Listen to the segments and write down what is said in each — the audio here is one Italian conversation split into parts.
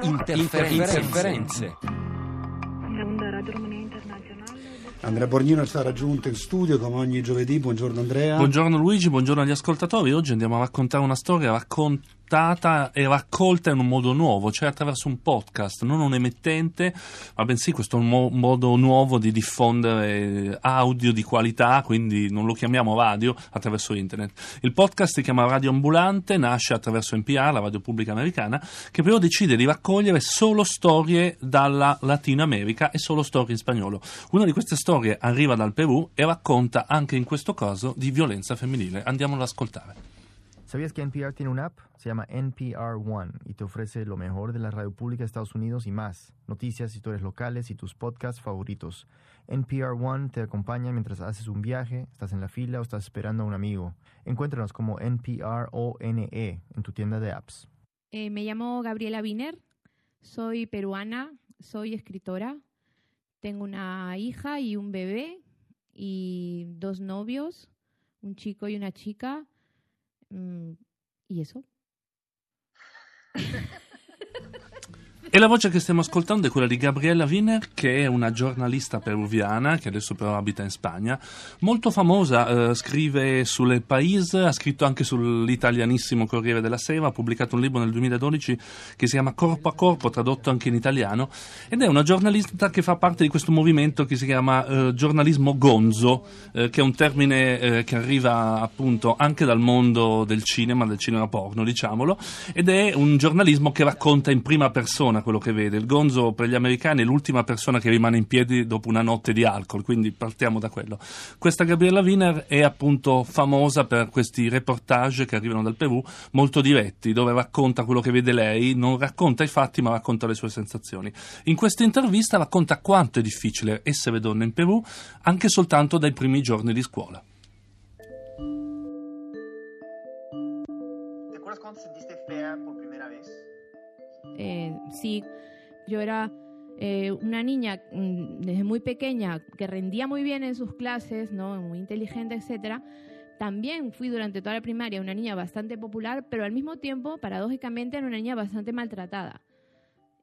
Interferenze. Andrea Borgnino ci ha raggiunto in studio come ogni giovedì. Buongiorno Andrea. Buongiorno Luigi, buongiorno agli ascoltatori. Oggi andiamo a raccontare una storia raccontata e raccolta in un modo nuovo, cioè attraverso un podcast, non un emittente, ma bensì questo mo- modo nuovo di diffondere audio di qualità, quindi non lo chiamiamo radio, attraverso internet. Il podcast si chiama Radio Ambulante, nasce attraverso NPR, la radio pubblica americana, che però decide di raccogliere solo storie dalla Latino America e solo storie in spagnolo. Una di queste storie arriva dal Perù e racconta anche in questo caso di violenza femminile. Andiamo ad ascoltare. ¿Sabías que NPR tiene una app? Se llama NPR One y te ofrece lo mejor de la radio pública de Estados Unidos y más. Noticias, historias locales y tus podcasts favoritos. NPR One te acompaña mientras haces un viaje, estás en la fila o estás esperando a un amigo. Encuéntranos como NPR ONE en tu tienda de apps. Eh, me llamo Gabriela Wiener, soy peruana, soy escritora, tengo una hija y un bebé y dos novios, un chico y una chica. Mm, ¿Y eso? E la voce che stiamo ascoltando è quella di Gabriella Wiener, che è una giornalista peruviana, che adesso però abita in Spagna, molto famosa, eh, scrive sulle País, ha scritto anche sull'italianissimo Corriere della Sera, ha pubblicato un libro nel 2012 che si chiama Corpo a Corpo, tradotto anche in italiano, ed è una giornalista che fa parte di questo movimento che si chiama eh, giornalismo gonzo, eh, che è un termine eh, che arriva appunto anche dal mondo del cinema, del cinema porno, diciamolo, ed è un giornalismo che racconta in prima persona quello che vede. Il gonzo per gli americani è l'ultima persona che rimane in piedi dopo una notte di alcol, quindi partiamo da quello. Questa Gabriella Wiener è appunto famosa per questi reportage che arrivano dal Perù, molto diretti, dove racconta quello che vede lei, non racconta i fatti ma racconta le sue sensazioni. In questa intervista racconta quanto è difficile essere donna in Perù, anche soltanto dai primi giorni di scuola. ¿Te acuerdas cuando sentiste fea por? Eh, sí, yo era eh, una niña mm, desde muy pequeña que rendía muy bien en sus clases, ¿no? muy inteligente, etcétera. También fui durante toda la primaria una niña bastante popular, pero al mismo tiempo, paradójicamente, era una niña bastante maltratada.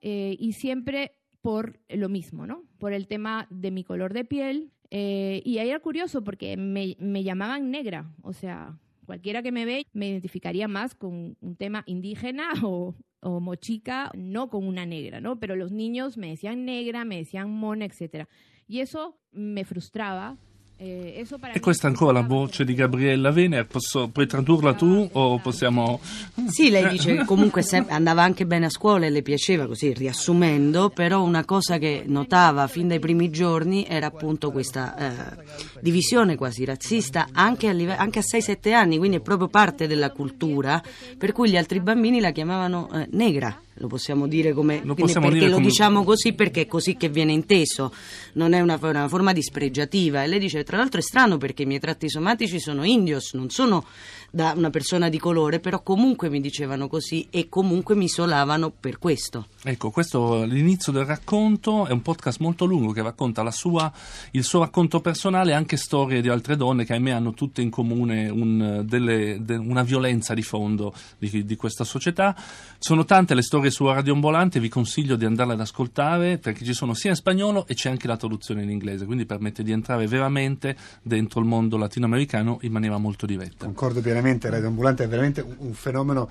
Eh, y siempre por lo mismo, ¿no? Por el tema de mi color de piel. eh, y ahí era curioso porque me, me llamaban negra, o sea, cualquiera que me ve me identificaría más con un tema indígena o, o mochica, no con una negra, ¿no? Pero los niños me decían negra, me decían mona, etcétera. Y eso me frustraba. Eh, E questa è ancora la voce di Gabriella Wiener, Posso, puoi tradurla tu o possiamo... Sì, lei dice che comunque andava anche bene a scuola e le piaceva così, riassumendo, però una cosa che notava fin dai primi giorni era appunto questa eh, divisione quasi razzista anche a, live- anche a 6-7 anni, quindi è proprio parte della cultura, per cui gli altri bambini la chiamavano eh, negra. Lo possiamo dire come Lo possiamo perché dire lo come- diciamo così perché è così che viene inteso, non è una, una forma dispregiativa. E lei dice: Tra l'altro è strano perché i miei tratti somatici sono indios, non sono da una persona di colore, però comunque mi dicevano così e comunque mi isolavano per questo. Ecco, questo è l'inizio del racconto, è un podcast molto lungo che racconta la sua, il suo racconto personale e anche storie di altre donne che ahimè hanno tutte in comune un- delle- de- una violenza di fondo di, di questa società. Sono tante le storie su Radio Ambulante, vi consiglio di andarle ad ascoltare perché ci sono sia in spagnolo e c'è anche la traduzione in inglese, quindi permette di entrare veramente dentro il mondo latinoamericano in maniera molto diretta. Concordo pienamente, Radio Ambulante è veramente un, fenomeno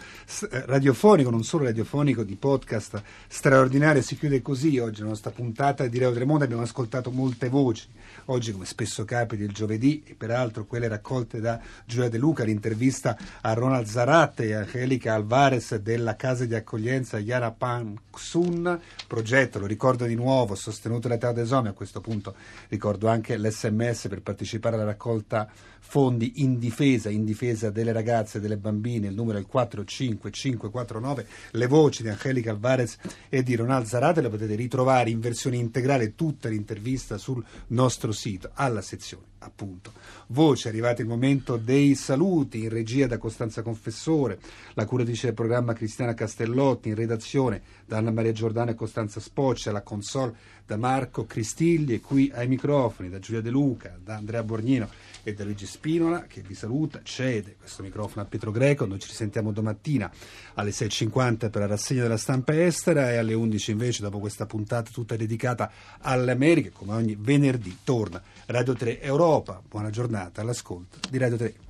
eh, radiofonico, non solo radiofonico, di podcast straordinario. Si chiude così oggi la nostra puntata di Radio Tremonti. Abbiamo ascoltato molte voci. Oggi, come spesso capita il giovedì, e peraltro quelle raccolte da Giulia De Luca, l'intervista a Ronald Zaratte e Angelica Alvarez della casa di accoglienza Yara Pan Xun, progetto, lo ricordo di nuovo, sostenuto da Teo Desome. A questo punto ricordo anche l'SMS per partecipare alla raccolta fondi in difesa, in difesa delle ragazze e delle bambine, il numero è il 45549, le voci di Angelica Alvarez e di Ronald Zarate le potete ritrovare in versione integrale tutta l'intervista sul nostro sito, alla sezione appunto. Voce, è arrivato il momento dei saluti, in regia da Costanza Confessore, la curatrice del programma Cristiana Castellotti, in redazione da Anna Maria Giordano e Costanza Spoccia, la console da Marco Cristigli e qui ai microfoni da Giulia De Luca, da Andrea Borgnino e da Luigi Spinola che vi saluta, cede questo microfono a Pietro Greco, noi ci risentiamo domattina alle 6.50 per la rassegna della stampa estera e alle 11 invece dopo questa puntata tutta dedicata alle Americhe, come ogni venerdì torna Radio 3 Europa. Buona giornata all'ascolto di Radio 3.